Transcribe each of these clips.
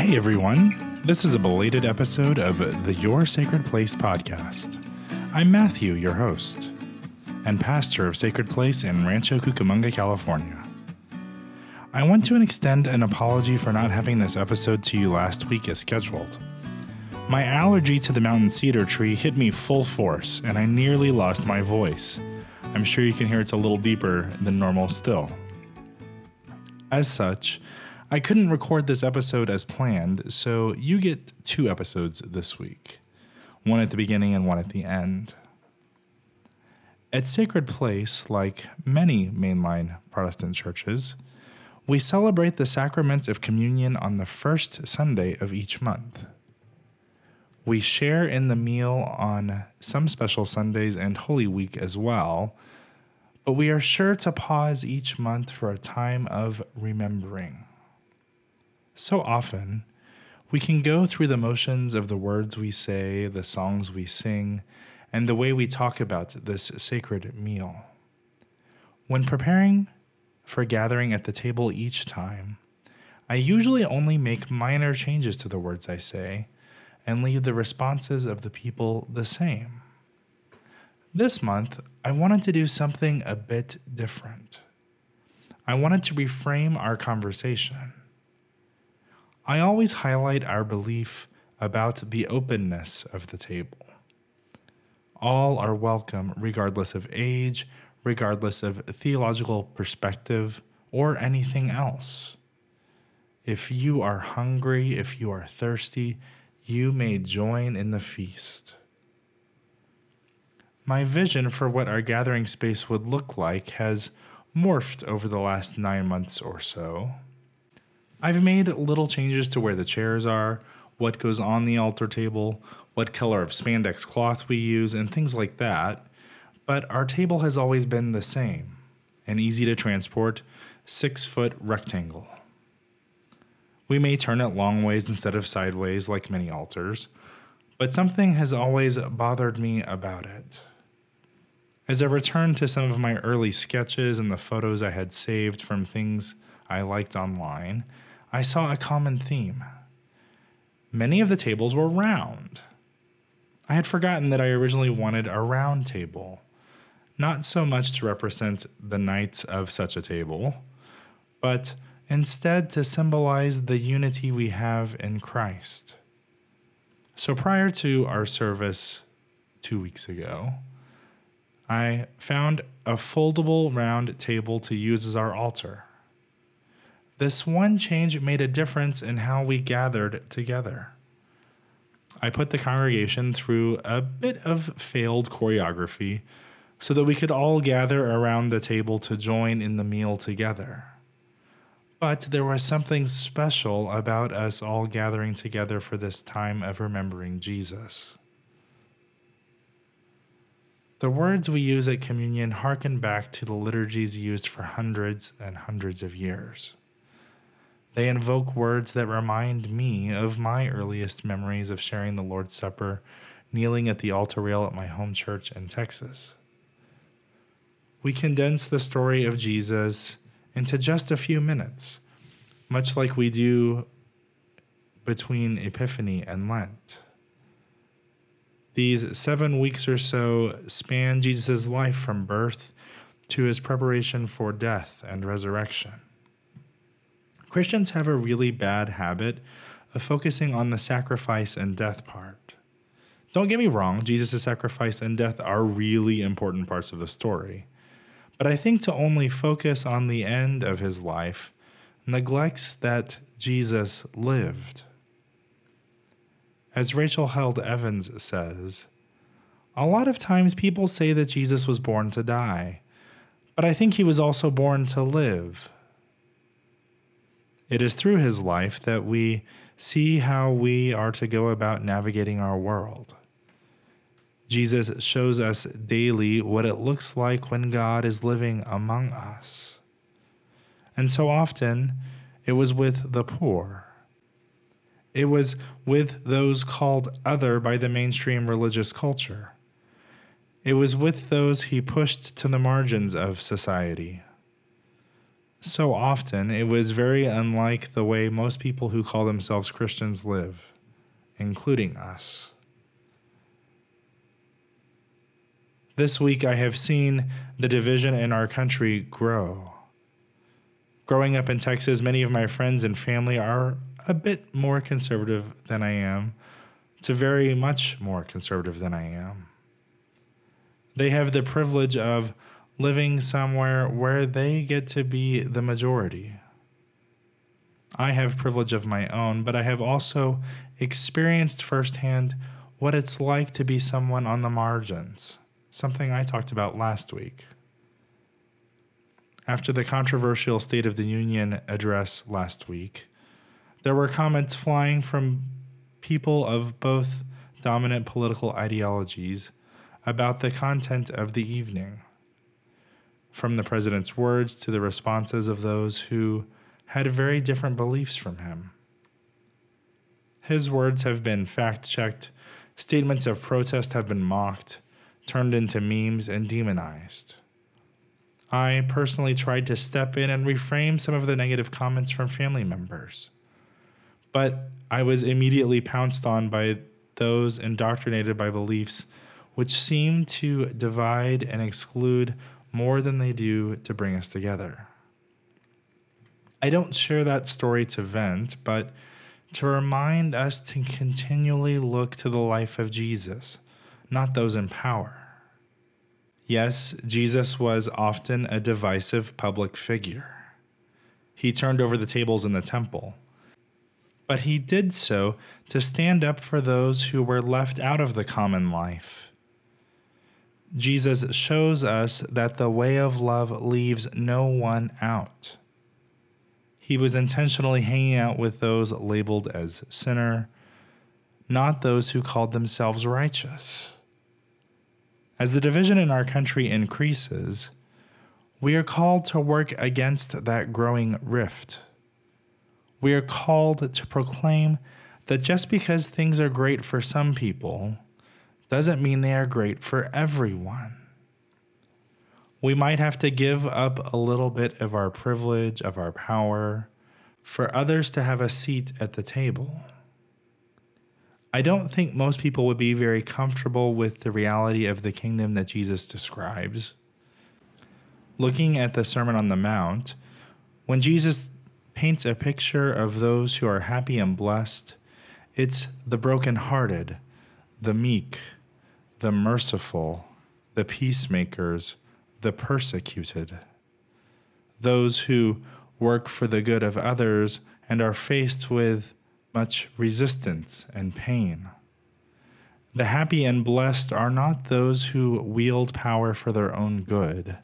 Hey everyone, this is a belated episode of the Your Sacred Place podcast. I'm Matthew, your host, and pastor of Sacred Place in Rancho Cucamonga, California. I want to extend an apology for not having this episode to you last week as scheduled. My allergy to the mountain cedar tree hit me full force, and I nearly lost my voice. I'm sure you can hear it's a little deeper than normal still. As such, I couldn't record this episode as planned, so you get two episodes this week one at the beginning and one at the end. At Sacred Place, like many mainline Protestant churches, we celebrate the sacraments of communion on the first Sunday of each month. We share in the meal on some special Sundays and Holy Week as well, but we are sure to pause each month for a time of remembering. So often, we can go through the motions of the words we say, the songs we sing, and the way we talk about this sacred meal. When preparing for gathering at the table each time, I usually only make minor changes to the words I say and leave the responses of the people the same. This month, I wanted to do something a bit different. I wanted to reframe our conversation. I always highlight our belief about the openness of the table. All are welcome, regardless of age, regardless of theological perspective, or anything else. If you are hungry, if you are thirsty, you may join in the feast. My vision for what our gathering space would look like has morphed over the last nine months or so. I've made little changes to where the chairs are, what goes on the altar table, what color of spandex cloth we use, and things like that. But our table has always been the same an easy to transport, six foot rectangle. We may turn it long ways instead of sideways like many altars, but something has always bothered me about it. As I returned to some of my early sketches and the photos I had saved from things I liked online, I saw a common theme. Many of the tables were round. I had forgotten that I originally wanted a round table, not so much to represent the knights of such a table, but instead to symbolize the unity we have in Christ. So prior to our service two weeks ago, I found a foldable round table to use as our altar. This one change made a difference in how we gathered together. I put the congregation through a bit of failed choreography so that we could all gather around the table to join in the meal together. But there was something special about us all gathering together for this time of remembering Jesus. The words we use at communion harken back to the liturgies used for hundreds and hundreds of years. They invoke words that remind me of my earliest memories of sharing the Lord's Supper, kneeling at the altar rail at my home church in Texas. We condense the story of Jesus into just a few minutes, much like we do between Epiphany and Lent. These seven weeks or so span Jesus' life from birth to his preparation for death and resurrection. Christians have a really bad habit of focusing on the sacrifice and death part. Don't get me wrong, Jesus' sacrifice and death are really important parts of the story. But I think to only focus on the end of his life neglects that Jesus lived. As Rachel Held Evans says, a lot of times people say that Jesus was born to die, but I think he was also born to live. It is through his life that we see how we are to go about navigating our world. Jesus shows us daily what it looks like when God is living among us. And so often, it was with the poor. It was with those called other by the mainstream religious culture. It was with those he pushed to the margins of society so often it was very unlike the way most people who call themselves Christians live, including us. This week, I have seen the division in our country grow. Growing up in Texas, many of my friends and family are a bit more conservative than I am, to very much more conservative than I am. They have the privilege of living somewhere where they get to be the majority. I have privilege of my own, but I have also experienced firsthand what it's like to be someone on the margins, something I talked about last week. After the controversial State of the Union address last week, there were comments flying from people of both dominant political ideologies about the content of the evening from the president's words to the responses of those who had very different beliefs from him. His words have been fact checked, statements of protest have been mocked, turned into memes, and demonized. I personally tried to step in and reframe some of the negative comments from family members. But I was immediately pounced on by those indoctrinated by beliefs which seem to divide and exclude more than they do to bring us together. I don't share that story to vent, but to remind us to continually look to the life of Jesus, not those in power. Yes, Jesus was often a divisive public figure. He turned over the tables in the temple, but he did so to stand up for those who were left out of the common life Jesus shows us that the way of love leaves no one out. He was intentionally hanging out with those labeled as sinner, not those who called themselves righteous. As the division in our country increases, we are called to work against that growing rift. We are called to proclaim that just because things are great for some people, doesn't mean they are great for everyone. We might have to give up a little bit of our privilege, of our power, for others to have a seat at the table. I don't think most people would be very comfortable with the reality of the kingdom that Jesus describes. Looking at the Sermon on the Mount, when Jesus paints a picture of those who are happy and blessed, it's the brokenhearted, the meek, the merciful, the peacemakers, the persecuted, those who work for the good of others and are faced with much resistance and pain. The happy and blessed are not those who wield power for their own good.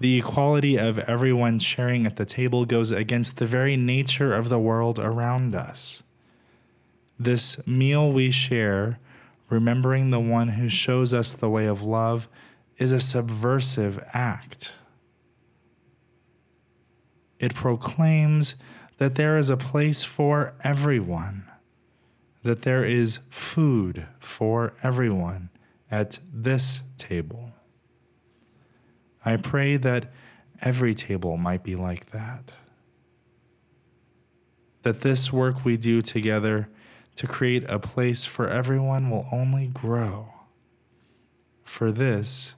The equality of everyone sharing at the table goes against the very nature of the world around us. This meal we share remembering the one who shows us the way of love is a subversive act. It proclaims that there is a place for everyone, that there is food for everyone at this table. I pray that every table might be like that. That this work we do together to create a place for everyone will only grow. For this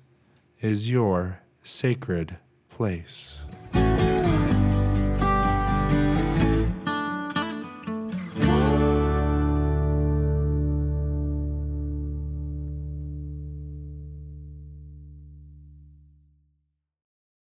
is your sacred place.